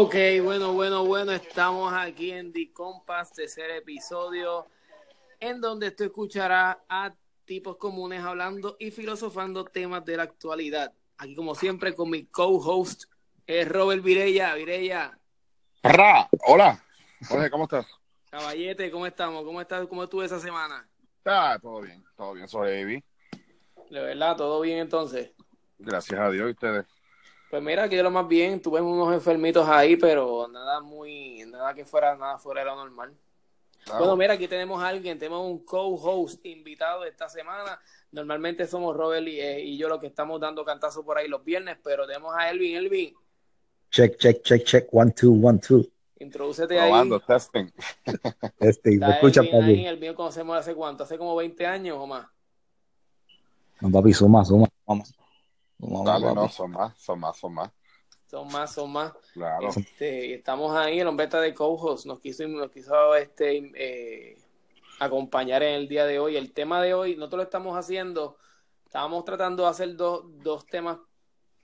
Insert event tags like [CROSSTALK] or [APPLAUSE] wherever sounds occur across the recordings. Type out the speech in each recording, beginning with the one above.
Ok, bueno, bueno, bueno, estamos aquí en The Compass, tercer episodio, en donde tú escucharás a tipos comunes hablando y filosofando temas de la actualidad. Aquí, como siempre, con mi co-host, es Robert Virella. Virella. Hola. Jorge, ¿cómo estás? Caballete, ¿cómo estamos? ¿Cómo estás? ¿Cómo estuvo esa semana? Ah, todo bien, todo bien, sobreviví. De verdad, todo bien entonces. Gracias a Dios y ustedes. Pues mira, que yo lo más bien, tuve unos enfermitos ahí, pero nada muy, nada que fuera, nada fuera de lo normal. Bueno, mira, aquí tenemos a alguien, tenemos un co-host invitado esta semana. Normalmente somos Robert y, eh, y yo los que estamos dando cantazos por ahí los viernes, pero tenemos a Elvin. Elvin, Check, check, check, check. One, two, one, two. introdúcete ahí. probando, testing. [LAUGHS] Este, ¿me escucha, Elvin ahí, papi? el mío conocemos hace cuánto, hace como 20 años o más. No, papi, suma, suma. Vamos. Dale, no, son más, son más, son más. Son más, son más. Claro. Este, y estamos ahí, el hombre está de co-host, nos quiso, nos quiso este, eh, acompañar en el día de hoy. El tema de hoy, nosotros lo estamos haciendo, estábamos tratando de hacer dos, dos temas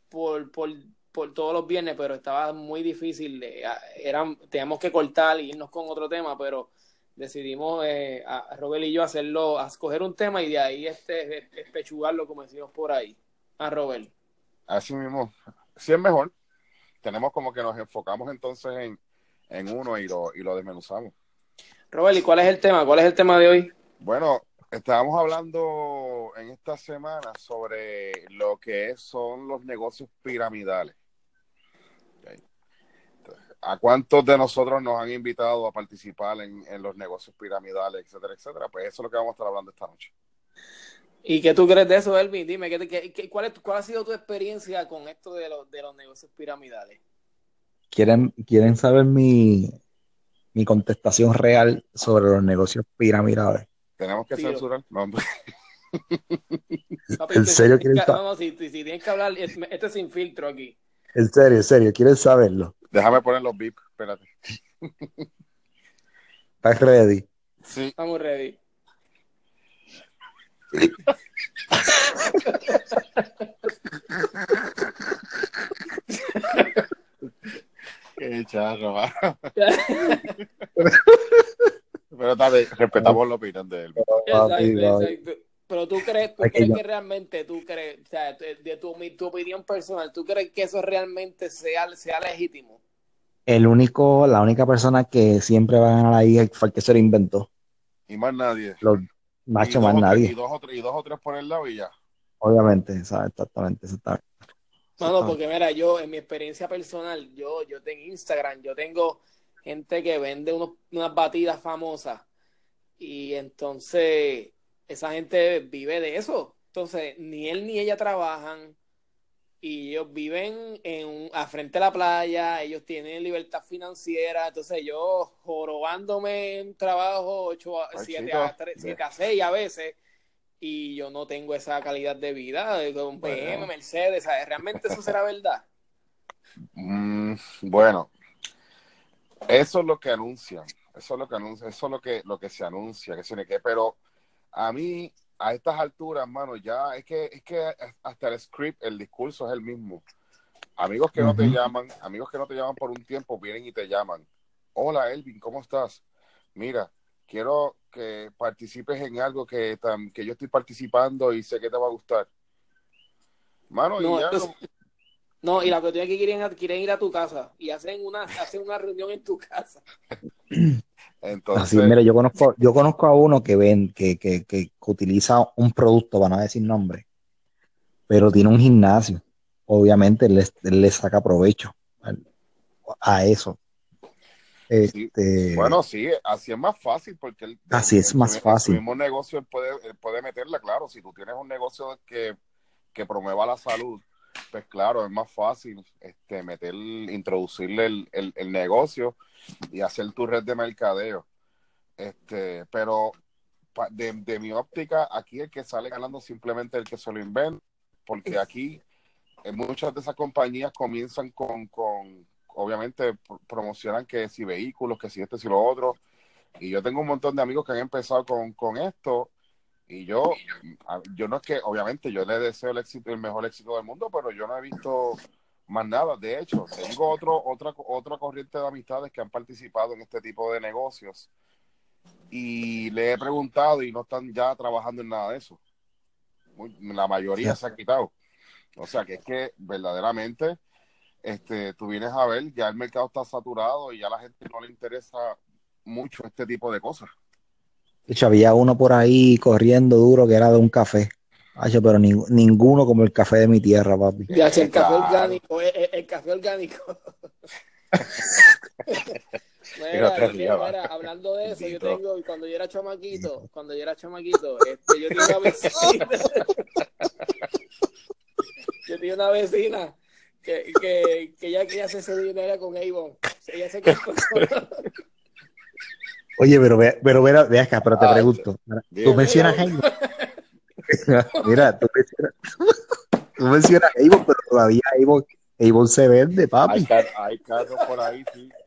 por, por, por todos los viernes, pero estaba muy difícil. eh, eran, teníamos que cortar y irnos con otro tema, pero decidimos, eh, a Robert y yo, hacerlo, a escoger un tema y de ahí este, espechugarlo, como decimos por ahí. A Robert. Así mismo, sí es mejor. Tenemos como que nos enfocamos entonces en, en uno y lo, y lo desmenuzamos. Robert, ¿y cuál es el tema? ¿Cuál es el tema de hoy? Bueno, estábamos hablando en esta semana sobre lo que son los negocios piramidales. ¿A cuántos de nosotros nos han invitado a participar en, en los negocios piramidales, etcétera, etcétera? Pues eso es lo que vamos a estar hablando esta noche. ¿Y qué tú crees de eso, Elvin? Dime, ¿qué, te- qué- qué- cuál, es, ¿cuál ha sido tu experiencia con esto de los, de los negocios piramidales? ¿Quieren, quieren saber mi, mi contestación real sobre los negocios piramidales? Tenemos que Tiro. censurar. No, [LAUGHS] Papi, ¿En serio quieren que- sa- No, no, si, si- si tienes que hablar, es- este es sin filtro aquí. En serio, en serio, ¿quieren saberlo? déjame poner los beep, espérate. ¿Estás ready? Sí, Estamos ready. [LAUGHS] qué charro. [LAUGHS] Pero bien, respetamos la opinión de él. Exacto, exacto. Pero tú crees, tú Es que crees yo- que realmente, tú crees, o sea, de tu, tu opinión personal, ¿tú crees que eso realmente sea, sea legítimo? El único, la única persona que siempre va a ganar ahí fue el que se lo inventó. Y más nadie. Los macho más nadie. Y dos, o tres, y dos o tres por el lado y ya. Obviamente, ¿sabes? Exactamente, exactamente. Mano, porque mira, yo en mi experiencia personal, yo, yo tengo Instagram, yo tengo gente que vende unos, unas batidas famosas y entonces esa gente vive de eso. Entonces, ni él ni ella trabajan y ellos viven en un- a frente de la playa, ellos tienen libertad financiera, entonces yo jorobándome en trabajo 8 a, Ay, 7 chico. a, 3, 7 a 6 a veces y yo no tengo esa calidad de vida con Bueno. BM, Mercedes, ¿sabes? ¿realmente eso será verdad? Mm, bueno, eso es lo que anuncian, eso es lo que anuncian, eso es lo que, lo que se anuncia, que tiene que, pero a mí, a estas alturas, mano, ya es que, es que hasta el script, el discurso es el mismo. Amigos que no te llaman, amigos que no te llaman por un tiempo, vienen y te llaman. Hola Elvin, ¿cómo estás? Mira, quiero que participes en algo que, tam- que yo estoy participando y sé que te va a gustar. Mano, No, y ya, entonces- No, y la cuestión es que quieren, quieren ir a tu casa y hacen una, hacen una reunión en tu casa. [CLEARS THROAT] entonces, Así, mira, yo conozco, yo conozco a uno que ven, que, que, que utiliza un producto, van a decir nombre, pero tiene un gimnasio. Obviamente le saca provecho a eso. Sí. Este, Bueno, sí, así es más fácil porque él, Así es más fácil. su mismo negocio él puede, él puede meterla, claro. Si tú tienes un negocio que, que promueva la salud, pues claro, es más fácil este, meter, introducirle el, el- el negocio y hacer tu red de mercadeo. Este, pero de, de mi óptica, aquí el que sale ganando simplemente el que se lo inventa, porque aquí muchas de esas compañías comienzan con, con obviamente pro- promocionan que si vehículos, que si esto, si lo otro. Y yo tengo un montón de amigos que han empezado con, con esto Y yo, yo no es que, obviamente, yo le deseo el éxito, el mejor éxito del mundo, pero yo no he visto más nada. De hecho, tengo otro, otra, otra corriente de amistades que han participado en este tipo de negocios y le he preguntado y no están ya trabajando en nada de eso. la mayoría se ha quitado. O sea que es que verdaderamente este, tú vienes a ver, ya el mercado está saturado y ya a la gente no le interesa mucho este tipo de cosas. De hecho, había uno por ahí corriendo duro que era de un café. pero ninguno como el café de mi tierra, papi. Ya, el café orgánico, el, café orgánico. hablando de eso, yo tengo, cuando yo era chamaquito, cuando yo era chamaquito, este, yo tenía una vecina. [LAUGHS] yo tenía una vecina que, que, que ella quería hacerse dinero con Avon. Ella se [LAUGHS] Oye, pero ve, pero ve, ve acá, pero te pregunto. Tú mencionas. [LAUGHS] Mira, tú mencionas, [LAUGHS] tú mencionas Avon, pero todavía Avon, Avon se vende, papi. Hay, hay carros por ahí, sí. [LAUGHS]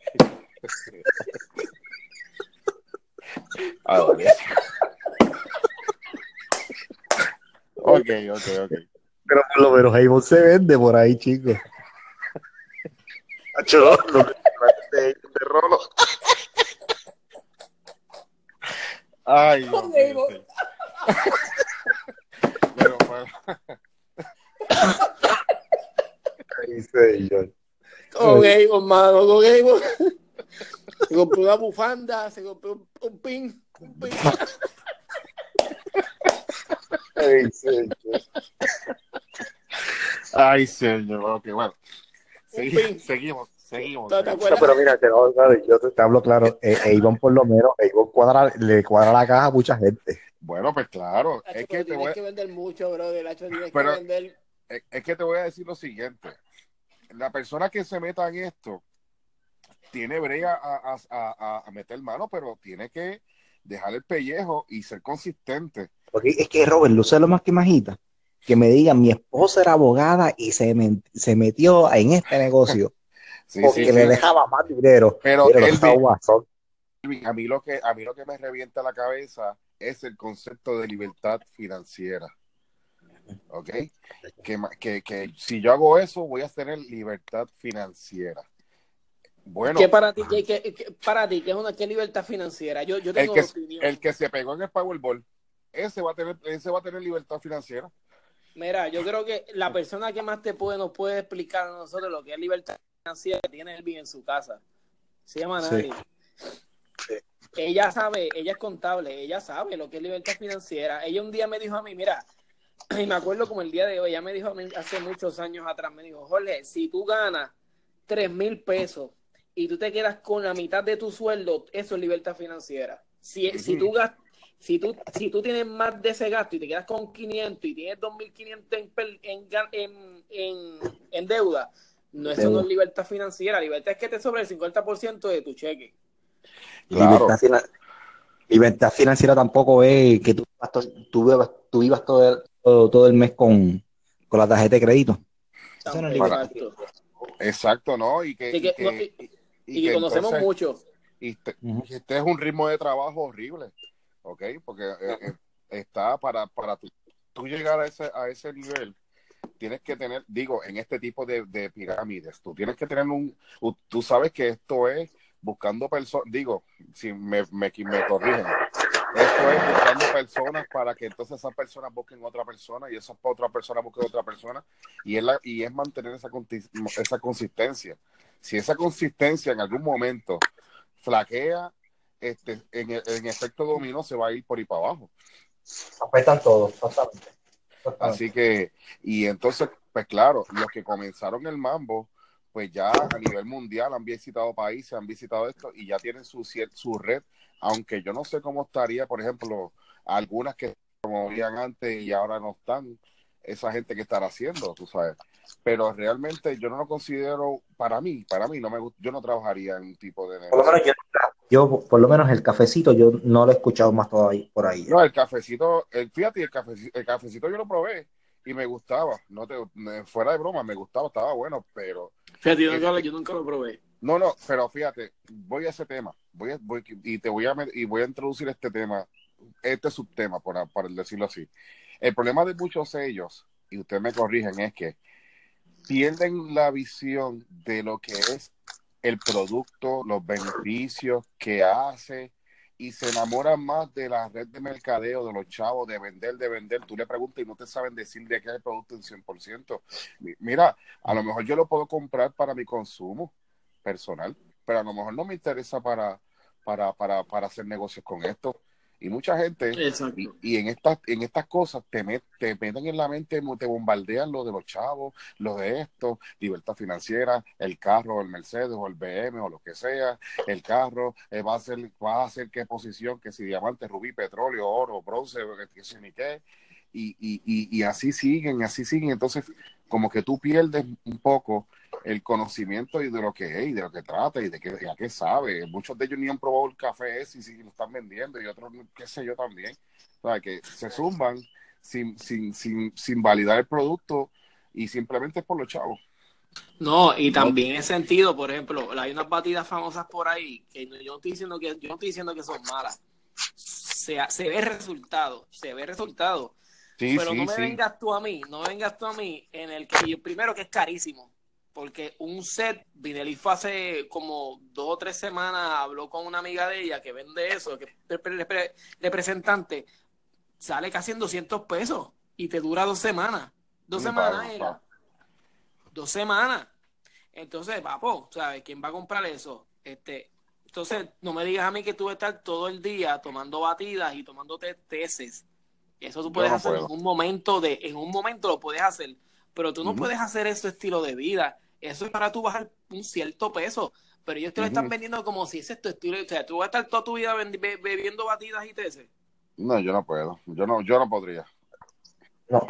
Ah, ok, ok, ok. Pero por lo menos Avon se vende por ahí, chicos. Acho, no, de, de rolo. Ay, Dios mío. Pero, bueno. Ay, señor. Con Avon, mano, con Avon. Se compró una bufanda, se compró un, pin. Un pin. Ay, señor. Ay, señor. Ok, bueno. seguimos, seguimos. pero mira, que no, yo te, hablo claro. Eh, Avon, por lo menos, Avon cuadra, le cuadra la caja a mucha gente. Bueno, pues claro. es que te voy... que vender mucho, bro. tienes pero, que vender. Es que te voy a decir lo siguiente. La persona que se meta en esto tiene brega a, meter mano, pero tiene que dejar el pellejo y ser consistente. Porque es que Robert, lo sé lo más que imagita, que me digan, mi esposa era abogada y se, se metió en este negocio porque le dejaba más dinero. Pero, a mí lo que a mí lo que me revienta la cabeza es el concepto de libertad financiera. ¿Ok? Que, que, que si yo hago eso, voy a tener libertad financiera. Bueno, ¿Qué para ti, qué, para ti, qué es una qué libertad financiera? Yo, yo tengo el que, opinión. El que se pegó en el Powerball, ese va a tener, ese va a tener libertad financiera. Mira, yo creo que la persona que más te puede, nos puede explicar a nosotros lo que es libertad financiera tiene el bien en su casa. Se llama Nani. Ella sabe, ella es contable, ella sabe lo que es libertad financiera. Ella un día me dijo a mí, mira, [CLEARS THROAT] y me acuerdo como el día de hoy, ella me dijo a mí hace muchos años atrás, me dijo, Jorge, si tú ganas tres mil pesos y tú te quedas con la mitad de tu sueldo, eso es libertad financiera. Si, si, tú, si, tú, si tú tienes más de ese gasto y te quedas con 500 y tienes 2.500 en, en, en, en, deuda, no, eso no es libertad financiera. Libertad es que te sobre el 50% de tu cheque. Libertad, financiera tampoco es que tú, tú, vivas, tú vivas todo, el, todo, el mes con, con la tarjeta de crédito. Exacto. Exacto, ¿no? Y que, y, que, conocemos mucho. Y este, este, es un ritmo de trabajo horrible, ¿ok? Porque eh, eh, está para, para tú, llegar a ese, a ese nivel, tienes que tener, digo, en este tipo de, pirámides, tú tienes que tener un, tú sabes que esto es buscando personas, digo, si me, me, me corrigen, esto es buscando personas para que entonces esas personas busquen otra persona y esas otras personas busquen otra persona y es, la, y es mantener esa, esa consistencia si esa consistencia en algún momento flaquea, este, en, en efecto dominó se va a ir por ahí para abajo. Afectan todos, totalmente. Así que, y entonces, pues claro, los que comenzaron el mambo, pues ya a nivel mundial han visitado países, han visitado esto y ya tienen su, su red, aunque yo no sé cómo estaría, por ejemplo, algunas que como habían antes y ahora no están, esa gente que estará haciendo, tú sabes. Pero realmente yo no lo considero para mí, para mí no me yo no trabajaría en un tipo de Por lo menos yo, por lo menos el cafecito yo no lo he escuchado más todavía por ahí. No, el cafecito, el, fíjate, el cafecito, el cafecito yo lo probé y me gustaba, no te, fuera de broma, me gustaba, estaba bueno, pero Fíjate, yo, nunca, yo nunca lo probé. No, no, pero fíjate, voy a ese tema, voy, voy y te voy a y voy a introducir este tema este subtema, por, por decirlo así. El problema de muchos de ellos, y ustedes me corrigen, es que pierden la visión de lo que es el producto, los beneficios que hace y se enamoran más de la red de mercadeo, de los chavos, de vender, de vender. Tú le preguntas y no te saben decir de qué es el producto en 100%. Mira, a lo mejor yo lo puedo comprar para mi consumo personal, pero a lo mejor no me interesa para, para, para, para hacer negocios con esto. Y mucha gente, y, en estas en estas cosas te, te meten en la mente, te bombardean lo de los chavos, lo de esto, libertad financiera, el carro, el Mercedes o el BM o lo que sea, el carro eh, va a ser va a ser qué posición, que si diamante, rubí, petróleo, oro, bronce, qué sé ni qué. Y, y, y así siguen, así siguen. Entonces, como que tú pierdes un poco el conocimiento y de lo que es y de lo que trata y de qué, a qué sabe. Muchos de ellos ni han probado el café ese y si lo están vendiendo y otros, qué sé yo, también. O sea, que se zumban sin, sin, sin, sin validar el producto y simplemente por los chavos. No, y también en sentido, por ejemplo, hay unas batidas famosas por ahí que yo no estoy diciendo que, yo no estoy diciendo que son malas. Se, se ve resultado, se ve resultado. Pero no me vengas tú a mí, no me vengas tú a mí en el que primero que es carísimo porque un set, Vinelli fue hace como dos o tres semanas, habló con una amiga de ella que vende eso, que es representante, sale casi en 200 pesos y te dura dos semanas. Dos semanas era. Dos semanas. Entonces, papo, ¿sabes? ¿Quién va a comprar eso? Este, entonces, no me digas a mí que tú vas a estar todo el día tomando batidas y tomando tesis. Eso tú puedes hacer en un momento de, en un momento lo puedes hacer, pero tú no puedes hacer eso estilo de vida eso es para tú bajar un cierto peso. Pero ellos te lo están vendiendo como si ese es tu estilo. O sea, tú vas a estar toda tu vida bebiendo batidas y teces. No, yo no puedo. Yo no, yo no podría. No.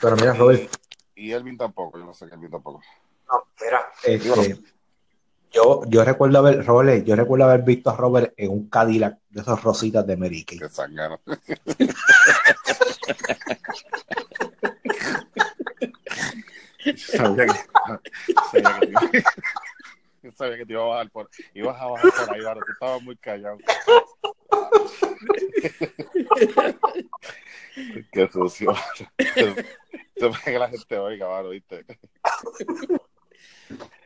Pero mira, Robert. Y Elvin tampoco, yo no sé que Elvin tampoco. No, mira, este, yo, yo recuerdo haber, Robert, yo recuerdo haber visto a Robert en un Cadillac de esos rositas de Merique. Qué sangano. sabía que, sabía que, te, iba a bajar por, ibas a bajar por ahí, Varo, tú estabas muy callado. Qué sucio. Se que la gente oiga, Varo, ¿viste?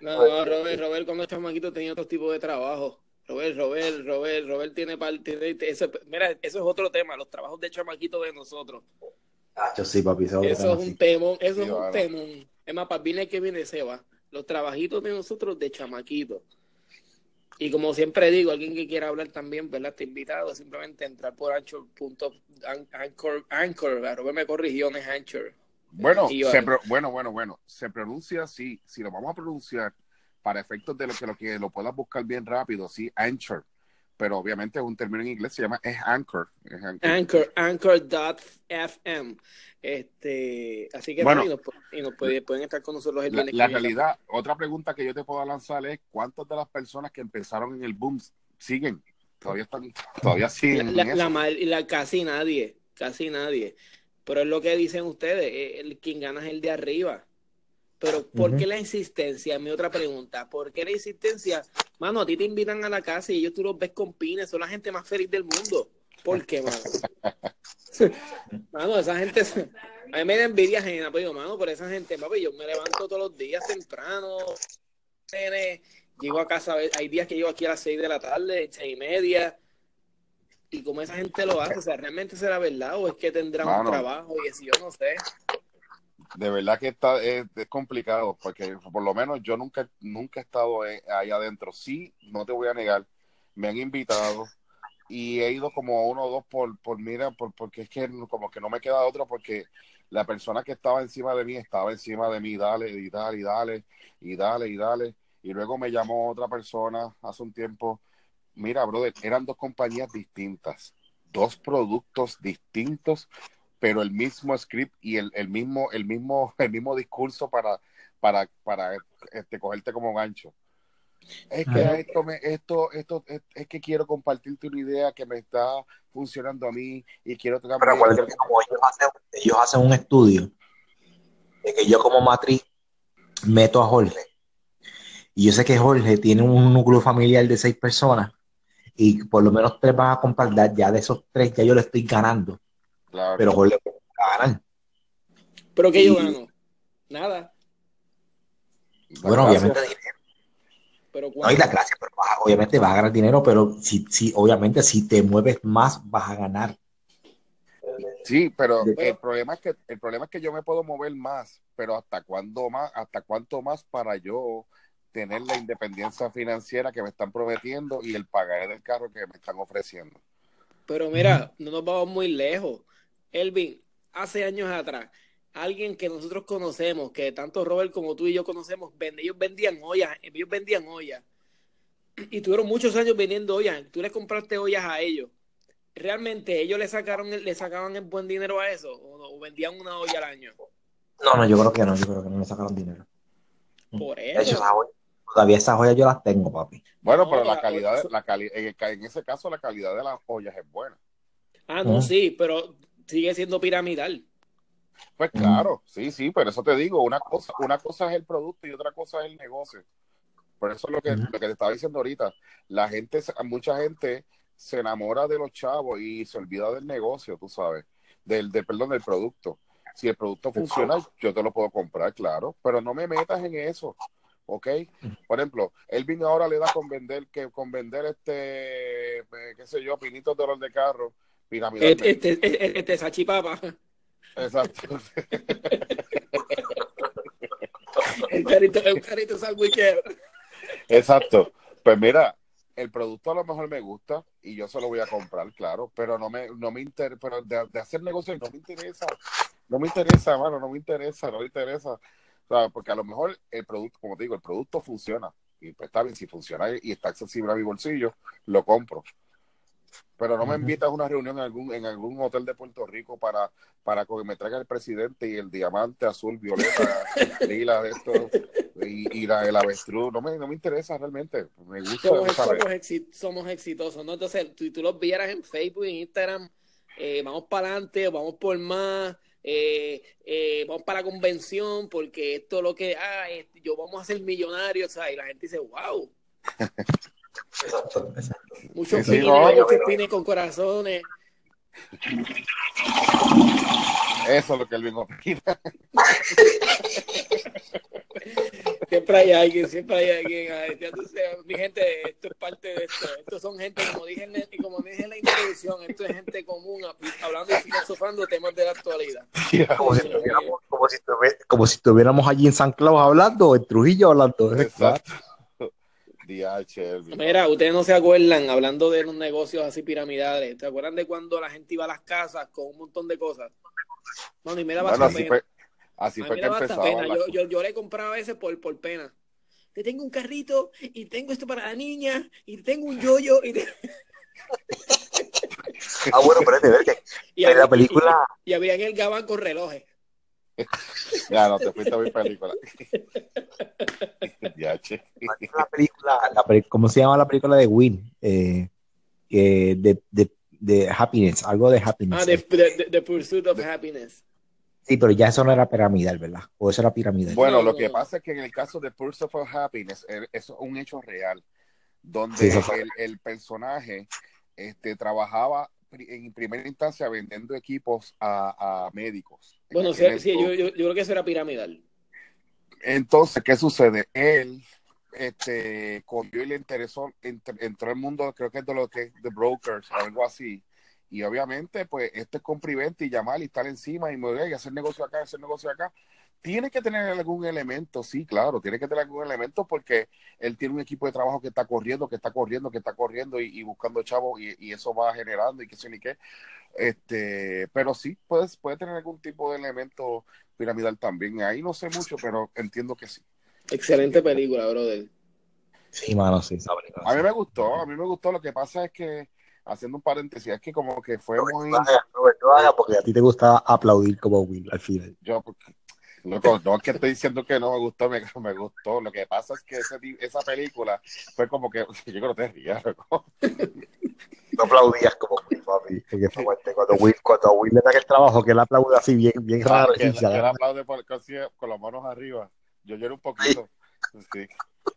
No, no, Robert, Robert cuando chamaquito tenía otro tipo de trabajo. Robert, Robert, Robert, Robert tiene parte ese, mira, eso es otro tema, los trabajos de chamaquito de nosotros. Yo sí, papi, eso, es un temón, eso es un temón. Es más, para el que viene se va. Los trabajitos de nosotros de chamaquito. Y como siempre digo, alguien que quiera hablar también, ¿verdad? Está invitado simplemente entrar por anchor. Anchor, anchor, me corrigió, no es anchor. Bueno, bueno, bueno, bueno. Se pronuncia así. Si lo vamos a pronunciar para efectos de lo que lo, que lo puedas buscar bien rápido, sí, anchor pero obviamente es un término en inglés, se llama es Anchor. Anchor, Anchor.fm. Este, así que bueno, y nos, pueden estar con nosotros el La, realidad, otra pregunta que yo te puedo lanzar es, ¿cuántas de las personas que empezaron en el boom siguen? Todavía están, todavía siguen. La, la, casi nadie, casi nadie. Pero es lo que dicen ustedes, eh, el, quien gana es el de arriba. Pero ¿por qué la insistencia? Mi otra pregunta, ¿por qué la insistencia? Mano, a ti te invitan a la casa y ellos tú los ves con pines, son la gente más feliz del mundo. ¿Por qué, mano? [LAUGHS] mano, esa gente, a mí me da envidia ajena, pero pues mano, por esa gente, papi, yo me levanto todos los días temprano, llego a casa, hay días que llego aquí a las seis de la tarde, seis y media, y como esa gente lo hace, o sea, ¿realmente será verdad o es que tendrá un trabajo y así yo no sé? de verdad que está es, complicado porque por lo menos yo nunca nunca he estado ahí adentro. Sí no te voy a negar me han invitado y he ido como uno o dos por por mira por, porque es que como que no me queda otra porque la persona que estaba encima de mí estaba encima de mí dale y dale y dale y dale y dale. Y luego me llamó otra persona hace un tiempo mira brother eran dos compañías distintas dos productos distintos pero el mismo script y el, el mismo, el mismo, [LAUGHS] el mismo discurso para, para, para este, cogerte como gancho. Es que esto, me, esto, esto, es, que quiero compartirte una idea que me está funcionando a mí y quiero Pero como ellos hacen, ellos hacen un estudio de que yo como matriz meto a Jorge y yo sé que Jorge tiene un núcleo familiar de seis personas y por lo menos tres van a comprar, ya- de esos tres ya yo le estoy ganando, Claro. pero Jorge le voy a ganar. ¿Pero qué yo gano? Nada. Bueno, Gracias. obviamente dinero, Pero no, y la clase, pero vas obviamente vas a ganar dinero, pero si, si, obviamente si te mueves más, vas a ganar. Sí, pero el problema es que el problema es que yo me puedo mover más, pero hasta cuándo más, hasta cuánto más para yo tener la independencia financiera que me están prometiendo y el pagaré del carro que me están ofreciendo. Pero mira, no nos vamos muy lejos. Elvin, hace años atrás, alguien que nosotros conocemos, que tanto Robert como tú y yo conocemos, vende- ellos vendían ollas, ellos vendían ollas. Y tuvieron muchos años vendiendo ollas. Tú les compraste ollas a ellos. ¿Realmente ellos le sacaron el- le sacaban el buen dinero a eso? ¿O, o vendían una olla al año? No, no, yo creo que no, yo creo que no me sacaron dinero. Por De hecho, eso. esas todavía esas joyas yo las tengo, papi. Bueno, No, pero la la- calidad, eso- la cali- en, el ca- en ese caso la calidad de las ollas es buena. Ah, no, Mm. sí, pero sigue siendo piramidal. Pues Mm. claro, sí, sí, pero eso te digo, una cosa, una cosa es el producto y otra cosa es el negocio. Por eso es lo que, lo que te estaba diciendo ahorita. La gente, mucha gente se enamora de los chavos y se olvida del negocio, tú sabes, del, del perdón, del producto. Si el producto funciona, yo te lo puedo comprar, claro, pero no me metas en eso, ¿ok? Por ejemplo, Elvin ahora le da con vender, que con vender este, eh, qué sé yo, pinitos de los de carro, piramidalmente. Este, este, este, este Sachipapa. Exacto. [LAUGHS] Un carrito, un carrito sandwichero. Exacto. Pues mira, el producto a lo mejor me gusta y yo se lo voy a comprar, claro, pero no me, no me interesa, pero de, de hacer negocios no me interesa. No me interesa, mano, no me interesa, no me interesa. Porque a lo mejor el producto, como te digo, el producto funciona. Y pues está bien, si funciona y está accesible a mi bolsillo, lo compro. Pero no me invitas a una reunión en algún, en algún hotel de Puerto Rico para, para que me traiga el presidente y el diamante azul, violeta, [LAUGHS] lila de esto, y, y la, el avestruz. No me, no me interesa realmente. Me gusta Somos, saber. somos, exi- somos exitosos, ¿no? Entonces, si tú los vieras en Facebook, en Instagram, eh, vamos para adelante, vamos por más, eh, eh, vamos para la convención, porque esto es lo que, ah, este, yo vamos a ser millonarios, ¿sabes? Y la gente dice, wow, Exacto, exacto. muchos Sí, pines, no, muchos pines con corazones. Eso es lo que él mismo opina. [LAUGHS] Siempre hay alguien, siempre hay alguien. ay, ya tú sabes, mi gente, esto es parte de esto. Estos son gente, como dije en, la- y como dije en la introducción, esto es gente común, hablando y filosofando temas de la actualidad. Como si, estuviéramos, como, si estuvi- como si estuviéramos allí en San Claus hablando, o en Trujillo hablando. Exacto. DH, Elvin. Mira, ustedes no se acuerdan, hablando de los negocios así piramidales, ¿te acuerdan de cuando la gente iba a las casas con un montón de cosas? No, ni me daba Bueno, así fue, así A fue que empezaba. pena. la- Yo, yo, yo le compraba a veces por, por pena. Te tengo un carrito y tengo esto para la niña y te tengo un yoyo y, te- Ah, bueno, espérate, espérate. [LAUGHS] y, En la había- película, y, y había en el gabán con relojes. [LAUGHS] Ya, no, te fuiste a mi película. [LAUGHS] La película, la peli- ¿cómo se llama la película de Win? Eh, eh, de, de, de Happiness, algo de Happiness. Ah, the, the- the Pursuit of Happiness. Sí, pero ya eso no era piramidal, ¿verdad? O eso era piramidal. Bueno, No, lo que pasa es que en el caso de Pursuit of Happiness, eh, eso es un hecho real, donde Sí, el, el personaje este, trabajaba en primera instancia vendiendo equipos a, a médicos. En Bueno, sí, sí, yo, yo, yo creo que eso era piramidal. Entonces, ¿qué sucede? Él este, cogió y le interesó, ent- entró al mundo, creo que es de lo que es de brokers, algo así. Y obviamente, pues, este es compra y llamar y estar encima y mover y hacer negocio acá, hacer negocio acá. Tiene que tener algún elemento, sí, claro, tiene que tener algún elemento porque él tiene un equipo de trabajo que está corriendo, que está corriendo, que está corriendo y, y buscando chavos y, y eso va generando y qué sé ni qué. Este, pero sí, puedes, puede tener algún tipo de elemento piramidal también. Ahí no sé mucho, pero entiendo que sí. Excelente película, brother. Sí, mano, sí, esa película. A mí me gustó, a mí me gustó. Lo que pasa es que, haciendo un paréntesis, es que como que fue muy... No hagas, Robert, no hagas, porque a ti te gusta aplaudir como Will al final. Yo, porque- loco, no es que estoy diciendo que no me gustó, me, [LAUGHS] me gustó. Lo que pasa es que ese, esa película fue como que, [LAUGHS] yo creo que te rías, loco. [LAUGHS] No aplaudías como Will, papi. en esa parte. Cuando Will, cuando Will le da el trabajo, que él aplaude así bien, bien raro. que, se él aplaude por, con, con las manos arriba. Yo lloré un poquito. Sí.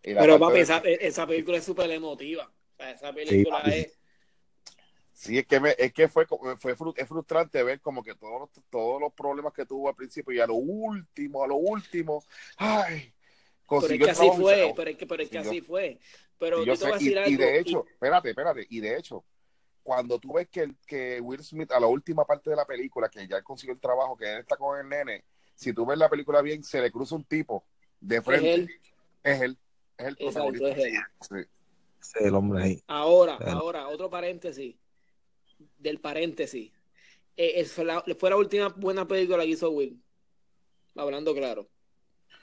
Pero papi, de- esa, esa película es súper emotiva. O sea, esa película Sí. es. Sí, es que, me, es que fue, como- fue fru- es frustrante ver como que todos los, todos los problemas que tuvo al principio y a lo último, a lo último, ay, Pero es consiguió que el así fue, pero es que, pero es que Sí, yo- así fue. Pero Y yo, voy a sé, y, decir algo. y de y- hecho, espérate, espérate, y de hecho, cuando tú ves que, que Will Smith a la última parte de la película, que ya consiguió el trabajo, que él está con el nene, si tú ves la película bien, se le cruza un tipo de frente. él. Es él. Es el Exacto, protagonista. es él. Sí. Ese es el hombre ahí. Ahora, Claro. ahora, otro paréntesis. Del paréntesis. Eh, es- fue, la, fue la última buena película que hizo Will. Hablando claro.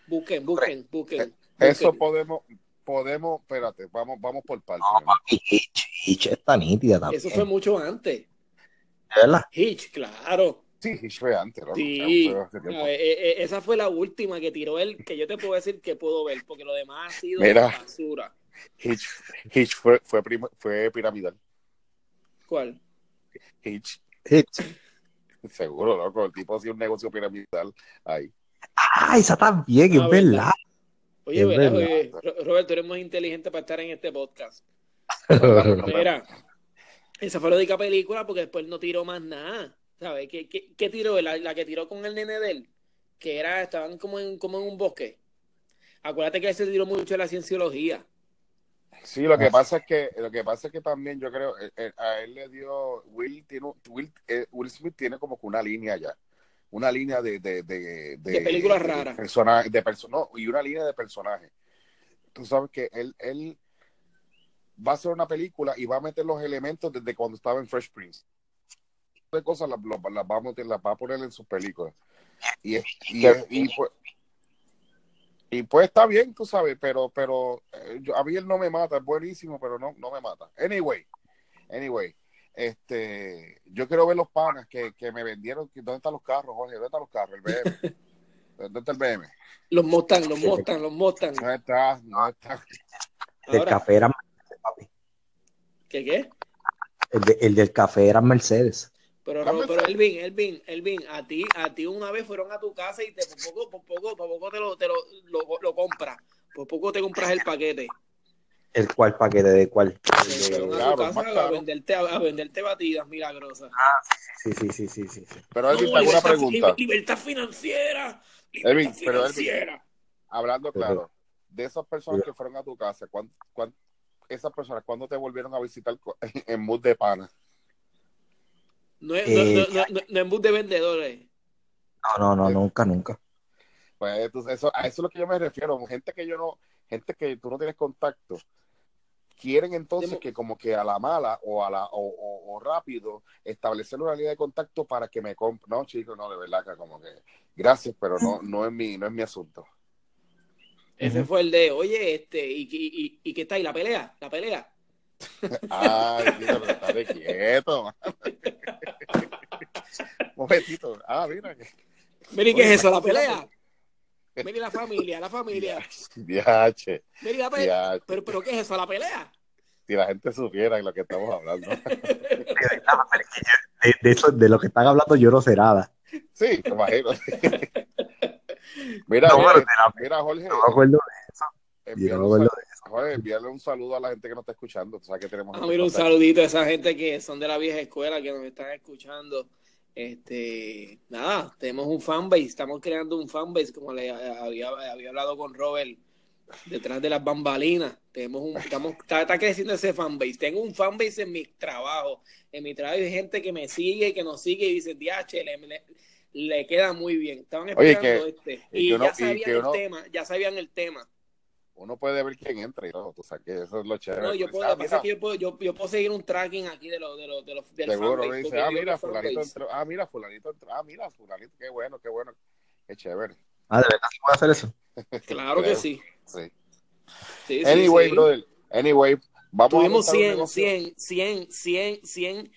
Busquen, busquen, busquen. Eso busquen. podemos, podemos, espérate, vamos, vamos por partes. No, Hitch, Hitch está nítida también. Eso fue mucho antes. ¿De verdad? Hitch, claro. Sí, Hitch fue antes, ¿no? Sí. Eh, eh, esa fue la última que tiró él, que yo te puedo decir que puedo ver, porque lo demás ha sido Mira. basura. Hitch, Hitch fue, fue, prim- fue piramidal. ¿Cuál? Hitch, Hitch. [LAUGHS] seguro, loco. El tipo hacía un negocio piramidal ahí. Ah, esa también, Ah, es verdad. Oye, Es ¿verdad? verdad. Oye, Ro- Robert, tú eres muy inteligente para estar en este podcast. No, [LAUGHS] Mira, esa fue la única película porque después no tiró más nada. ¿Sabes? ¿Qué, qué, qué tiró? La, la que tiró con el nene de él, que era, estaban como en, como en un bosque. Acuérdate que él se tiró mucho de la cienciología. Sí, lo que pasa es que lo que pasa es que también yo creo eh, eh, a él le dio Will tiene Will, eh, Will Smith tiene como que una línea ya, una línea de de de, De películas raras. personaje, de perso- no, y una línea de personajes. Tú sabes que él él va a hacer una película y va a meter los elementos desde cuando estaba en Fresh Prince. De cosas las, las- las va a meter, las va a poner en sus películas. Y, es- y, es- y pues y pues está bien, tú sabes, pero pero eh, yo- a mí él no me mata, es buenísimo, pero no, no me mata. Anyway, anyway, este, yo quiero ver los panas que, que me vendieron. ¿Dónde están los carros, Jorge? ¿Dónde están los carros? El BM. [LAUGHS] ¿Dónde está el BM? Los Mustang, los Mustang, los Mustang. No está, no está. El café era Mercedes, papi. ¿Qué qué? El, de- el del café era Mercedes. Pero, Ro- pero. Elvin, Elvin, Elvin, a ti, a ti una vez fueron a tu casa y te por poco, por poco, por poco te lo, te lo, lo, lo compras. Por poco te compras el paquete. ¿El cual paquete de cuál? Fueron a tu casa venderte, a, a venderte batidas milagrosas. Sí, sí, sí, sí, sí. sí. Pero Elvin, No, te hago una pregunta. liber- Libertad financiera. Libertad Elvin, pero Elvin, financiera. hablando claro, de esas personas que fueron a tu casa, ¿cuán, cuán- esas personas, ¿cuándo te volvieron a visitar co- [LAUGHS] en mood de pana? No es, Eh, no, no, no, no es bus de vendedores. No, no, no, nunca, nunca. Pues entonces, eso, a eso es lo que yo me refiero. Gente que yo no, gente que tú no tienes contacto, quieren entonces que como que a la mala o a la o, o- o rápido establecer una línea de contacto para que me compre. No, chicos, no, de verdad que como que gracias, pero no, no es mi, no es mi asunto. Ese fue el de, oye, este, ¿y, y, y, y qué está ahí? ¿La pelea? ¿La pelea? Ay, Tito, pero estate quieto. man. [LAUGHS] Un momentito. Ah, mira. que- Mira, ¿y qué es eso? ¿La pelea? Mira la familia, la familia. Diache, Mira, diache. Pero, pero ¿qué es eso? ¿La pelea? Si la gente supiera de lo que estamos hablando. [LAUGHS] De, de eso, de lo que están hablando yo no sé nada. Sí, me imagino. [LAUGHS] Mira, No, mira, pero te Jorge. No me acuerdo envíale yo no me acuerdo Jorge, envíale un saludo a la gente que nos está escuchando. Tú sabes que tenemos Ah, mira, un saludito a esa gente que son de la vieja escuela que nos están escuchando. Este, nada, tenemos un fanbase, estamos creando un fanbase, como le había, había hablado con Robert detrás de las bambalinas. Tenemos un, estamos, está, está creciendo ese fanbase. Tengo un fanbase en mi trabajo. En mi trabajo hay gente que me sigue, que nos sigue y dice, DH, le, le, le queda muy bien. Estaban Oye, esperando que- este. y Y, que uno- ya y sabían el tema, ya sabían el tema. Uno puede ver quién entra y todo. Tú sabes que eso es lo chévere. No, yo puedo, dices, lo que ah, pasa es mira, que yo puedo, yo, yo puedo seguir un tracking aquí de los de los de los del Seguro, fanbase, me dice, ah, mira, fulanito entró, ah, mira, fulanito entró, ah, mira, fulanito, qué bueno, qué bueno, qué chévere. Ah, ¿de verdad se puede hacer eso? [LAUGHS] Claro que sí. Sí. Sí, sí, Anyway, sí. brother, anyway, vamos Tuvimos a montar un 100, negocio. 100, 100, 100, 100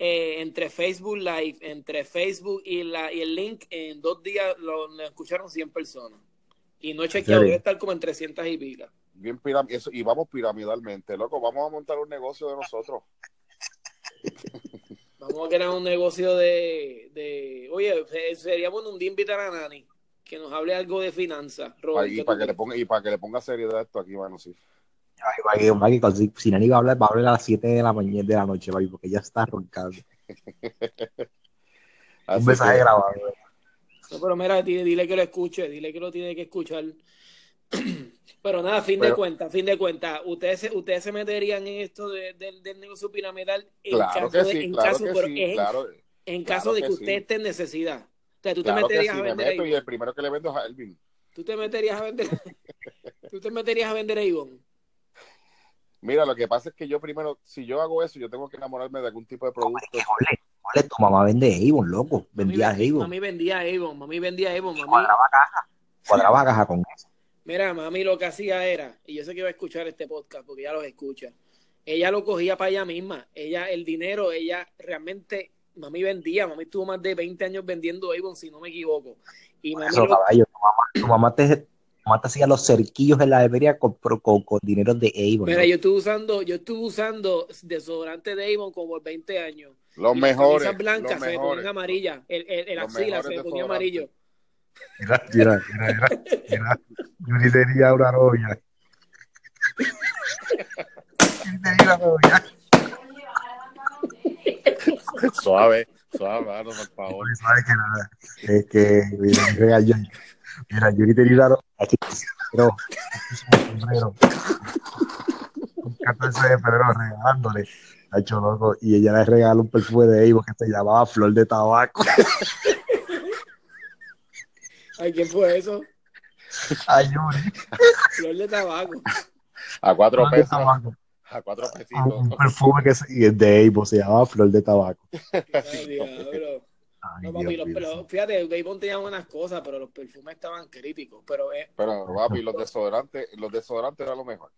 eh, entre Facebook Live, entre Facebook y, la, y el link, en dos días lo, lo escucharon 100 personas. Y no he chequeado, debe estar como en 300 y pica. Bien piram- eso, y vamos piramidalmente, loco, vamos a montar un negocio de nosotros. [LAUGHS] Vamos a crear un negocio de, de oye, se- sería bueno un día invitar a Nani, que nos hable algo de finanzas. Robert, y ¿qué para que le ponga, y para que le ponga seriedad esto aquí, mano, sí. si nadie va a hablar, va a hablar a las 7 de la mañana de la noche, porque ya está roncando. [LAUGHS] Un mensaje grabado. No, pero mira, dile, que lo escuche, dile que lo tiene que escuchar. [CLEARS THROAT] Pero nada, fin de cuentas, fin de cuentas, ustedes se, ustedes se meterían en esto del negocio piramidal en caso, de, en caso, en, caso de que usted esté en necesidad. O sea, tú te meterías a vender. y el primero que le vendo es a Elvin. Tú te meterías a vender. [LAUGHS] tú te meterías a vender Avon. Mira, lo que pasa es que yo primero, si yo hago eso, yo tengo que enamorarme de algún tipo de producto. Ole, tu mamá vende Avon, loco. Vendía Avon. Mami vendía Avon, mami vendía Avon. Mami... Cuadraba caja. Cuadraba caja con eso. Mira, mami lo que hacía era, y yo sé que va a escuchar este podcast porque ya los escucha, ella lo cogía para ella misma. Ella, el dinero, ella realmente, mami vendía, mami tuvo más de 20 años vendiendo Avon, si no me equivoco. Y mami Eso, caballo, tu mamá, tu mamá te, Mata hacía los cerquillos en la debería con, con, con, dinero de Avon. Mira, yo estuve usando, yo estuve usando desodorante de Avon como por 20 años. Los mejores. Las blancas se ponían amarillas. El, el, el axila se ponía amarillo. Mira, mira, mira, mira, Yo ni tenía una novia. Yo ni tenía una novia. suave, suave, mano, por favor. ¿Sabes que nada? Es que, mira, yo, mira, yo ni tenía una novia. Pero, un 14 de febrero regalándole. Ha hecho loco. Y ella le regaló un perfume de Evo que se llamaba Flor de Tabaco. Ay, ¿quién fue eso? Ay, Yuri. Flor de tabaco. A cuatro pesos. A cuatro pesitos. Un perfume que es de Evo, se llamaba Flor de Tabaco. Ay, diablo. No, papi, los, pero, fíjate, Avon tenía buenas cosas, pero los perfumes estaban críticos. Pero, eh, pero papi, los [LAUGHS] desodorantes, los desodorantes eran lo mejor.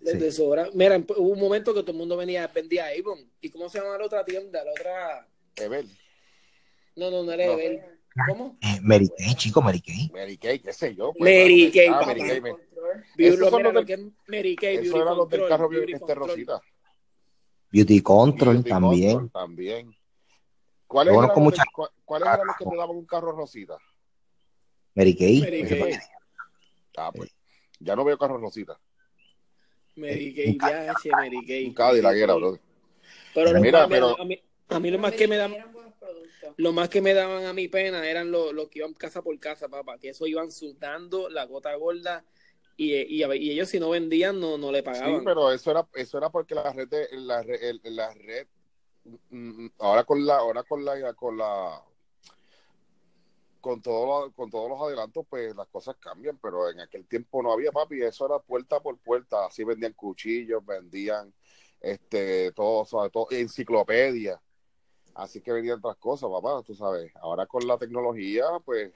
Los sí. desodorantes. Mira, hubo un momento que todo el mundo venía, vendía Avon. ¿Y cómo se llama la otra tienda? La otra. Evel. No, no, no era no. Evel. ¿Cómo? Eh, Mary Kay, chico, Mary Kay. Mary Kay, qué sé yo. Pues, Mary Kay, ah. Mary Kay. Me... Esos son los del... Mary Kay, Eso era los del carro Beauty este Rosita. Beauty Control Beauty también. Control también. ¿Cuáles eran, los, mucha... ¿cuáles eran los que te daban un carro Rosita? Mary Kay. Mary Kay. Ah, pues. Ya no veo carro Rosita. Mary Kay, ya, che, Mary Kay. Un Cadillac era, bro. Pero, mira, pero... A, mí, a mí lo más que me dan lo más que me daban a mi pena eran los, los que iban casa por casa, papá, que eso iban sudando la gota gorda y, y, y, ellos si no vendían no, no le pagaban. Sí, pero eso era eso era porque la red de, la, red, la red ahora con la ahora con la con la con todo con todos los adelantos pues las cosas cambian, pero en aquel tiempo no había papi, eso era puerta por puerta, así vendían cuchillos, vendían este todo, todo enciclopedias Así que venían otras cosas, papá, tú sabes. Ahora con la tecnología, pues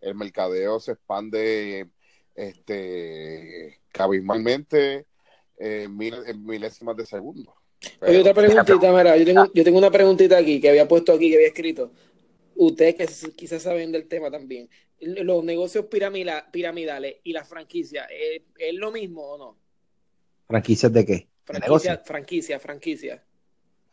el mercadeo se expande este cabismalmente eh, mil, en milésimas de segundo. Pero, Oye, otra preguntita, mira, yo tengo, yo tengo una preguntita aquí que había puesto aquí, que había escrito. Ustedes que quizás saben del tema también. Los negocios piramida, piramidales y las franquicias, ¿es, ¿es, lo mismo o no? ¿Franquicias de qué? Franquicia, franquicia, franquicia.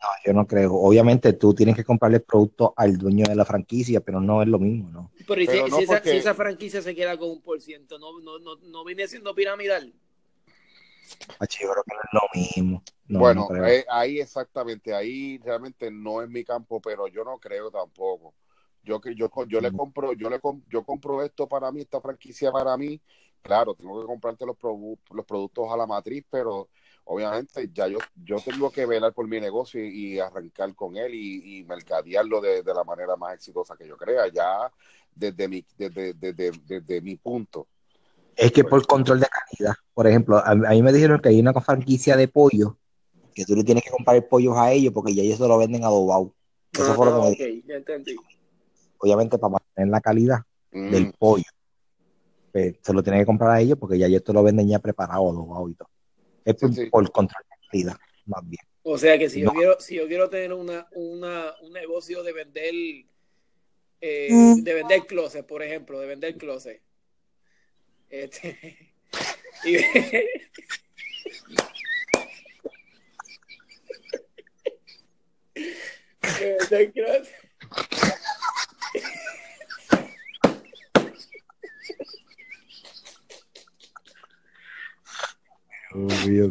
No, yo no creo. Obviamente tú tienes que comprarle el producto al dueño de la franquicia, pero no es lo mismo, ¿no? Pero, pero si, no si, esa, porque... si, esa, franquicia se queda con un por ciento, ¿no, no, no, no viene siendo piramidal? Yo creo que no es lo mismo. No, bueno, no eh, ahí exactamente, ahí realmente no es mi campo, pero yo no creo tampoco. Yo que yo, yo le compro, yo le yo compro esto para mí, esta franquicia para mí. Claro, tengo que comprarte los, los productos a la matriz, pero obviamente ya yo, yo tengo que velar por mi negocio y, y arrancar con él y, y mercadearlo de, de, la manera más exitosa que yo crea, ya desde mi, desde, desde, desde mi punto. Es que por control de calidad, por ejemplo, a, a, mí me dijeron que hay una franquicia de pollo que tú le tienes que comprar pollos a ellos porque ya ellos se lo venden adobado. Eso ah, fue lo que me okay, ya entendí. Obviamente para mantener la calidad mm. del pollo. Pues, se lo tienes que comprar a ellos porque ya ellos te lo venden ya preparado, adobado y todo. Es por, sí, sí. por control de calidad, más bien. O sea que si no. yo quiero, si yo quiero tener una, una, un negocio de vender eh, mm. de vender closet, por ejemplo, de vender closet. Este, [LAUGHS] y, de mío.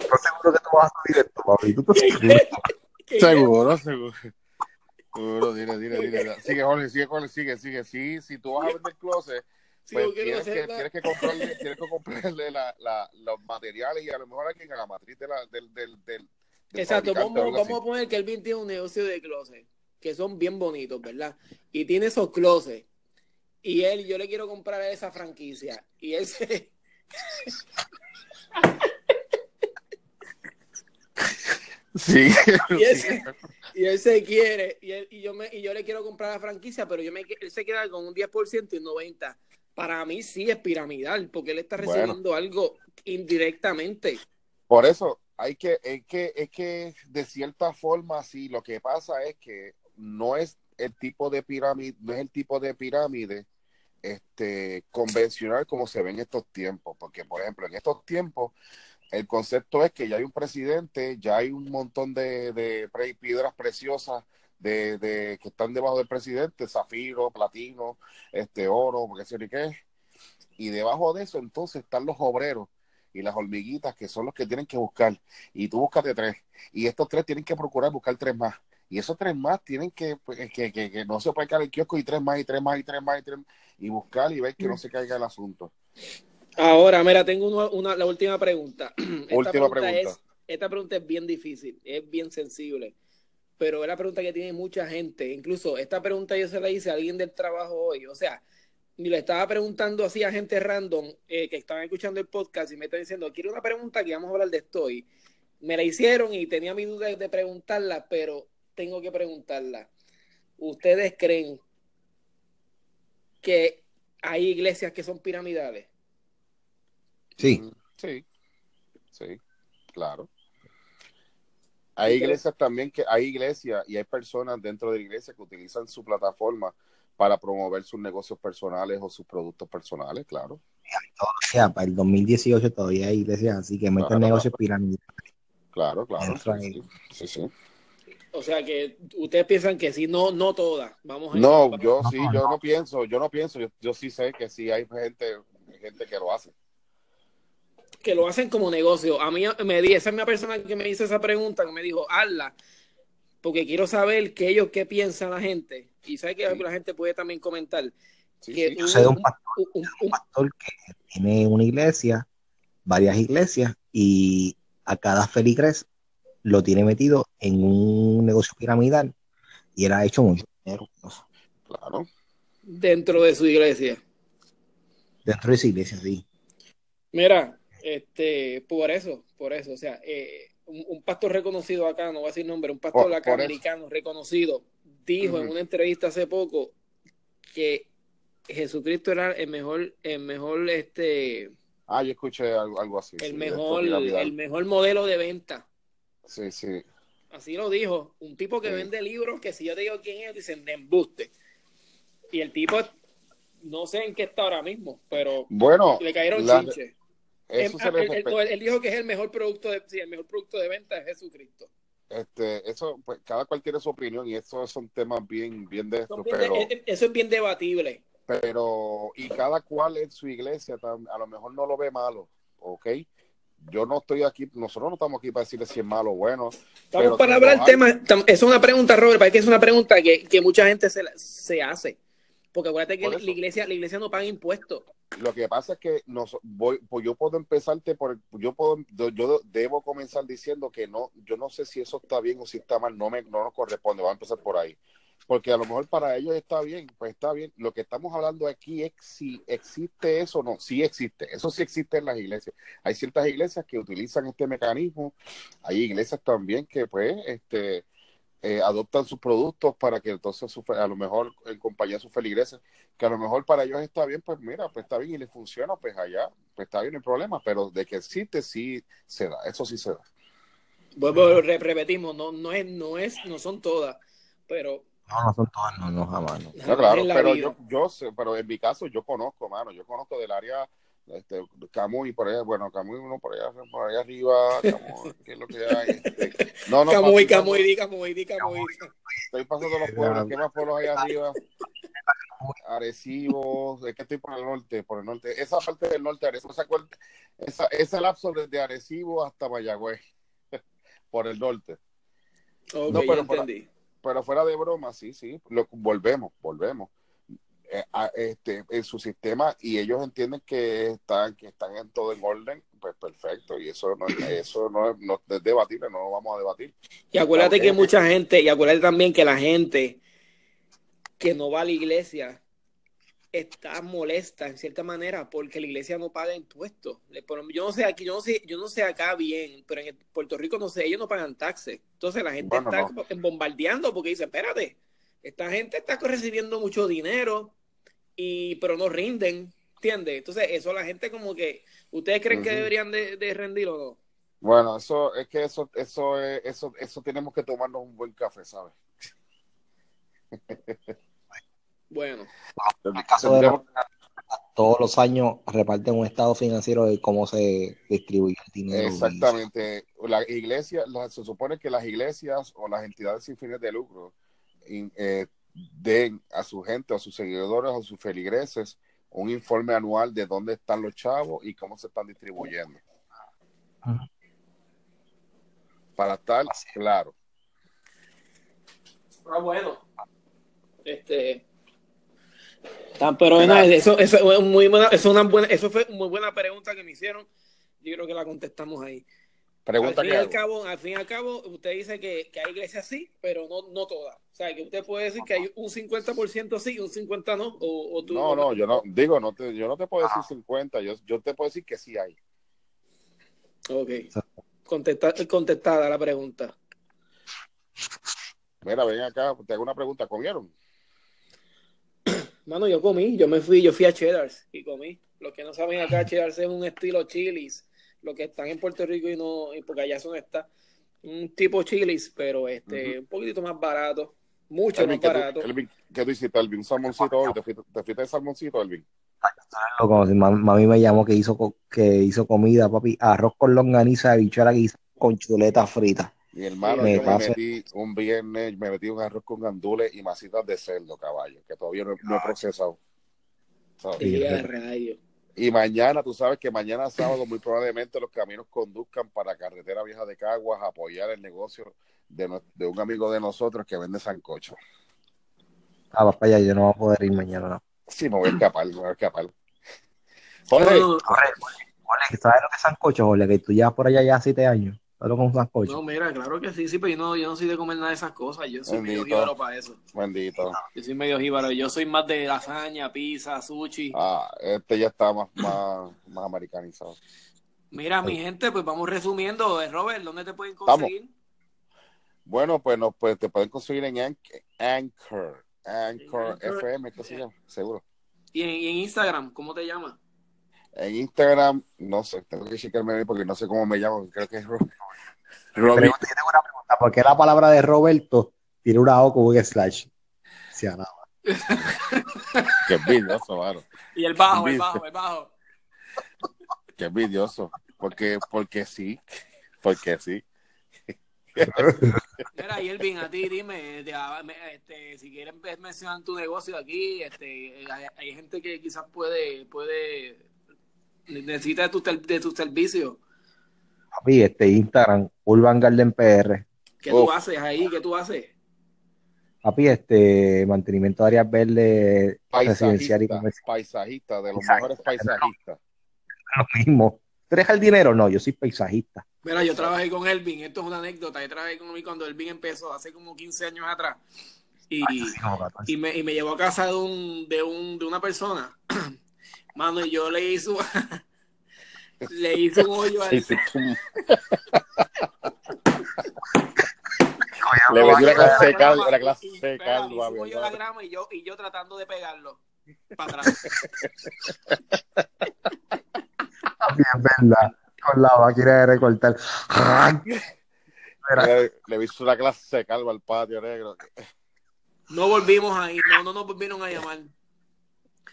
¿Estás seguro que tú vas a subir esto, papi? ¿Tú estás seguro? Seguro, seguro. Seguro, dile, dile, dile. Sigue, Jorge, sigue, Jorge, sigue, sigue. Sí, si tú vas a vender closet, pues tienes, que, tienes que comprarle, tienes que comprarle la, la, los materiales y a lo mejor alguien a la matriz de la, del, del, del, del Exacto, vamos, vamos a poner que Elvin tiene un negocio de closet, que son bien bonitos, ¿verdad? Y tiene esos closets. Y él, yo le quiero comprar esa franquicia. Y él se... [LAUGHS] Sí, [LAUGHS] Y él, se- y él se quiere, y, él- y yo me, y yo le quiero comprar la franquicia, pero yo me, él se queda con un 10% y un 90%. Para mí sí es piramidal, porque él está Bueno. recibiendo algo indirectamente. Por eso hay que, es que, es que de cierta forma sí, lo que pasa es que no es el tipo de pirámide, no es el tipo de pirámide este convencional como se ve en estos tiempos, porque por ejemplo en estos tiempos el concepto es que ya hay un presidente, ya hay un montón de, de piedras preciosas de, de- que están debajo del presidente, zafiro, platino, este oro, porque sé ni qué, y debajo de eso entonces están los obreros y las hormiguitas que son los que tienen que buscar. Y tú búscate tres. Y estos tres tienen que procurar buscar tres más. Y esos tres más tienen que, pues, que, que, que no se puede caer el kiosco y tres más, y tres más, y tres más, y tres más, y buscar y ver que no se caiga el asunto. Ahora, mira, tengo una, una- la última pregunta. [CLEARS THROAT] Esta Última pregunta. Es, esta pregunta es bien difícil, es bien sensible, pero es la pregunta que tiene mucha gente. Incluso esta pregunta yo se la hice a alguien del trabajo hoy. O sea, y le estaba preguntando así a gente random eh, que estaban escuchando el podcast y me están diciendo, quiero una pregunta que vamos a hablar de esto hoy. Me la hicieron y tenía mi duda de preguntarla, pero tengo que preguntarla. ¿Ustedes creen que hay iglesias que son piramidales? Sí, Mm, Sí, sí, claro. Hay iglesias también que hay iglesias y hay personas dentro de la iglesia que utilizan su plataforma para promover sus negocios personales o sus productos personales, claro. o sea, para el 2018 todavía hay iglesias así que meten Claro. negocios piramidales. Claro, claro. Sí, sí, sí. O sea que ustedes piensan que sí, no, no todas. Vamos a No, yo No, sí, no. yo no pienso, yo no pienso, yo, yo sí sé que sí hay gente, gente que lo hace. que lo hacen como negocio. A mí me di, esa misma persona que me hizo esa pregunta, que me dijo, hazla, porque quiero saber qué ellos qué piensan la gente. Y sabe que Sí. la gente puede también comentar. Sí, que sí. Yo sé de un pastor, un- un- un pastor que tiene una iglesia, varias iglesias, y a cada feligres lo tiene metido en un negocio piramidal y él ha hecho mucho dinero. Claro. dentro de su iglesia. dentro de esa iglesia, sí. Mira, este, por eso, por eso, o sea, eh, un, un pastor reconocido acá, no voy a decir nombre, un pastor Por- acá por americano reconocido, dijo en una entrevista hace poco que Jesucristo era el mejor, el mejor, este, Ah, yo escuché algo, algo así. el sí, mejor, el mejor modelo de venta. Sí, sí. Así lo dijo. Un tipo que Sí. vende libros que si yo te digo quién es, dicen de embuste. Y el tipo, no sé en qué está ahora mismo, pero Bueno, le cayeron la- chinches. Eso Em, se le él, dijo que es el mejor producto de, sí, el mejor producto de venta es Jesucristo. Este, eso, pues, cada cual tiene su opinión y eso son temas bien, bien de esto, bien pero, de- eh, eso es bien debatible. pero, y cada cual en su iglesia a lo mejor no lo ve malo, ¿ok? Yo no estoy aquí, nosotros no estamos aquí para decirle si es malo o bueno. Estamos para hablar hay- tema. Es una pregunta, Robert, para que es una pregunta que, que mucha gente se, se hace. Porque acuérdate que Por la iglesia, la iglesia no paga impuestos. Lo que pasa es que nos, voy, pues yo puedo empezarte por, yo puedo, yo- yo debo comenzar diciendo que no, yo no sé si eso está bien o si está mal, no me, no nos corresponde, vamos a empezar por ahí. Porque a lo mejor para ellos está bien, pues está bien. Lo que estamos hablando aquí es si existe eso o no. Sí existe, eso sí existe en las iglesias. Hay ciertas iglesias que utilizan este mecanismo, hay iglesias también que pues, este, eh, adoptan sus productos para que entonces su a lo mejor en compañía de sus feligreses, que a lo mejor para ellos está bien, pues mira, pues está bien y les funciona, pues allá, pues está bien el problema, pero de que existe sí se da, eso sí se da. Re- repetimos, no, no es, no es, no son todas, pero No, no son todas, no, no, jamás, no. No, claro, pero vida. yo, yo sé, pero en mi caso yo conozco, mano, yo conozco del área este, Camuy por allá, bueno, Camuy uno por allá, por allá arriba, Camuy, ¿qué es lo que hay? Este, no, no, Camuy, Camuy, di Camuy, di Camuy. Estoy pasando los pueblos, ¿qué más pueblos hay arriba? Arecibo, es que estoy por el norte, por el norte, esa parte del norte, Arecibo, esa, esa, ese lapso desde Arecibo hasta Mayagüez, [LAUGHS] por el norte. Okay, no, pero, fuera, pero fuera de broma, sí, sí, lo, volvemos, volvemos. Eh, a, este, en su sistema y ellos entienden que están, que están en todo en orden, pues perfecto. Y eso no, [CLEARS THROAT] eso no, es, no es debatible, no lo vamos a debatir. Y acuérdate que mucha gente, y acuérdate también que la gente que no va a la iglesia está molesta en cierta manera porque la iglesia no paga impuestos. Yo no sé aquí, yo no sé, yo no sé acá bien, pero en Puerto Rico no sé, ellos no pagan taxes. Entonces la gente está bombardeando porque dice, espérate, esta gente está recibiendo mucho dinero y pero no rinden, ¿entiendes? Entonces eso la gente como que, ¿ustedes creen que deberían de, de, rendir o no? Bueno, eso es que eso, eso, eso, eso tenemos que tomarnos un buen café, ¿sabes? [LAUGHS] Bueno. todos los años reparten un estado financiero de cómo se distribuye el dinero. Exactamente. La iglesia, se supone que las iglesias o las entidades sin fines de lucro eh, den a su gente, a sus seguidores, a sus feligreses, un informe anual de dónde están los chavos y cómo se están distribuyendo. Para estar claro. Ah, bueno. Este, pero eso, eso, es muy buena, eso, una buena, eso fue muy buena pregunta que me hicieron. Yo creo que la contestamos ahí. Pregunta al fin, al cabo, al fin y al cabo, usted dice que, que hay iglesias sí, pero no, no todas. O sea, que usted puede decir que hay un 50% sí y un 50% no. O, o tú, no, no, yo no, digo, no te, yo no te puedo decir 50, yo, yo te puedo decir que sí hay. Ok. contestada la pregunta. Mira, ven acá, te hago una pregunta. ¿Comieron? [CLEARS THROAT] Mano, yo comí, yo me fui, yo fui a Cheddar's y comí. Los que no saben acá, [LAUGHS] Cheddar's es un estilo chilis. Los que están en Puerto Rico y no, porque allá son está un tipo chilis, pero este, un poquitito más barato. Mucho más barato. ¿Qué tú hiciste, Elvin? ¿Un salmoncito hoy? ¿Te fuiste, te de salmoncito, Elvin? Loco, mami me llamó que hizo, que hizo comida, papi. Arroz con longaniza, habichuela con chuletas fritas. Mi hermano, me yo me metí un viernes, me metí un arroz con gandules y masitas de cerdo, caballo, que todavía no, he procesado. Y mañana, tú sabes que mañana sábado muy probablemente los caminos conduzcan para Carretera Vieja de Caguas a apoyar el negocio de, un amigo de nosotros que vende sancocho. Ah, vas para allá, yo no voy a poder ir mañana. No. Sí, me voy a escapar, me voy a escapar. Jorge, Jorge, ¿sabes lo que es sancocho, Jorge? Que tú llevas por allá ya siete años. No, mira, claro que sí, sí, pero yo no, yo no soy de comer nada de esas cosas. Yo soy medio jíbaro para eso. Bendito. Yo soy medio jíbaro. Yo soy más de lasaña, pizza, sushi. Ah, este ya está más, más, más americanizado. Mira, mi gente, pues vamos resumiendo. Eh, Robert, ¿dónde te pueden conseguir? Bueno, pues, no, pues te pueden conseguir en Anchor. Anchor, FM, ¿qué se llama? Seguro. ¿Y en, ¿Y en, Instagram? ¿Cómo te llamas? En Instagram, no sé, tengo que checarme porque no sé cómo me llamo, creo que es Robert. tengo una pregunta, ¿por qué la palabra de Roberto tiene una O como un slash? Si nada. [LAUGHS] Qué envidioso, mano. Y el bajo, el bajo, el bajo. Qué envidioso. Porque, porque sí, porque sí. Mira, Elvin, a ti dime, este, si quieres mencionar tu negocio aquí, este, hay, hay gente que quizás puede, puede necesita de tu, de tu servicio. Papi, este Instagram, Urban Garden PR. ¿Qué tú haces ahí? ¿Qué tú haces? Papi, este mantenimiento de áreas verdes residencial y Paisajista, de los mejores paisajistas. Lo mismo. ¿Tú eres dinero? No, yo soy paisajista. Mira, yo trabajé con Elvin, esto es una anécdota. Yo trabajé con él cuando Elvin empezó, hace como 15 años atrás. Y, y, me, y me llevó a casa de, un, de, un, de una persona [CLEARS THROAT] Mano, y yo le hice, [LAUGHS] le hice un hoyo al... Le [LAUGHS] metí una clase de caldo, la clase de caldo, hoyo la grama y yo, y yo tratando de pegarlo para atrás. [LAUGHS] Bien, verdad. Con la máquina de recortar. Le, le hizo una clase de calvo al patio negro. No volvimos ahí, no, no nos volvieron a llamar.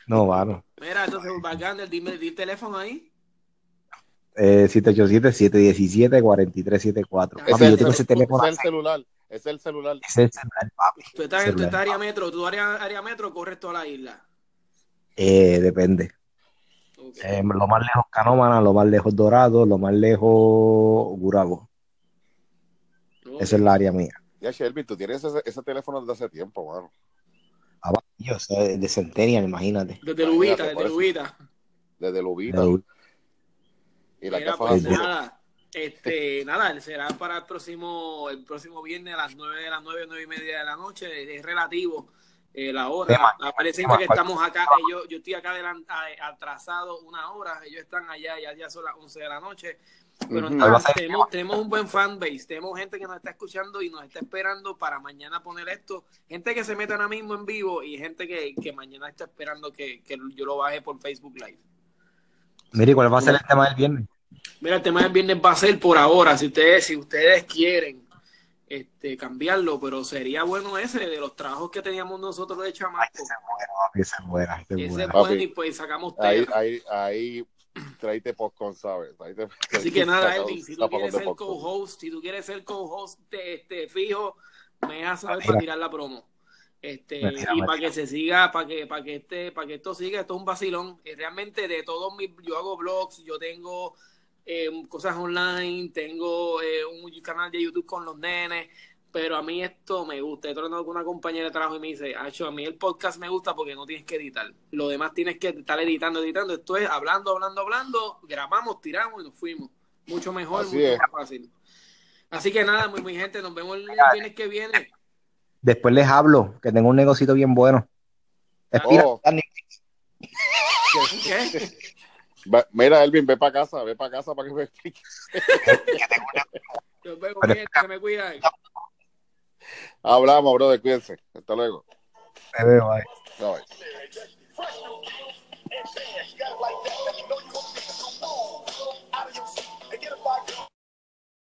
No, mano. Mira, entonces, Bargander, dime, di el teléfono ahí. Eh, 787-717-4374. Ese Papi, yo es tengo el, ese teléfono es el celular. Ese es el celular. Es el celular, papi. Tú estás en tu área metro, tu área, área metro corres toda la isla. Eh, depende. Eh, lo más lejos Canómana, lo más lejos Dorado, lo más lejos Gurabo. Ok. Esa es la área mía. Ya, Shelby, tú tienes ese, ese teléfono desde hace tiempo, mano. Ah, va, Yo soy de Centennial, imagínate. Desde Imagínate, Lubita, desde. Lubita. Desde Lubita. Y la Mira, pues nada, este, [LAUGHS] nada, será para el próximo, el próximo viernes a las nueve de las nueve, nueve y media de la noche, es relativo eh, la hora. Tema, Parece tema, que estamos acá, eh, yo, yo estoy acá atrasado una hora, ellos están allá, ya, ya son las once de la noche. Pero Ujú. nada, ¿Cuál va a ser el tenemos, tenemos un buen fanbase, tenemos gente que nos está escuchando y nos está esperando para mañana poner esto, gente que se mete ahora mismo en vivo y gente que, que mañana está esperando que, que yo lo baje por Facebook Live. Mire, ¿cuál va a ser el tema del viernes? Mira, el tema del viernes va a ser por ahora, si ustedes, si ustedes quieren este, cambiarlo, pero sería bueno ese de los trabajos que teníamos nosotros de chamaco. Es es es Ese es bueno y pues sacamos Ahí, ahí, ahí, tráete popcorn, ¿sabes? Tráete- Así [LAUGHS] que nada, Elvin, si tú quieres ser co-host, si tú quieres ser co-host de- este, fijo, me dejas saber Mira. para tirar la promo. Este, y para que se siga, para que, para que este, para que esto siga, esto es un vacilón. Eh, Realmente de todos mis, yo hago blogs, yo tengo eh, cosas online, tengo eh, un canal de YouTube con los nenes, pero a mí esto me gusta. He tratado con una compañera de trabajo y me dice, Acho, a mí el podcast me gusta porque no tienes que editar. Lo demás tienes que estar editando, editando. Esto es hablando, hablando, hablando, grabamos, tiramos y nos fuimos. Mucho mejor, Así mucho es. más fácil. Así que nada, muy, muy gente, nos vemos el viernes que viene. Después les hablo, que tengo un negocito bien bueno. Espira, Oh. ¿Qué? Va- Mira, Elvin, ve para casa, ve para casa para que me explique. Nos vemos, gente, se me cuidan. Hablamos, brother, cuídense. Hasta luego. Te veo,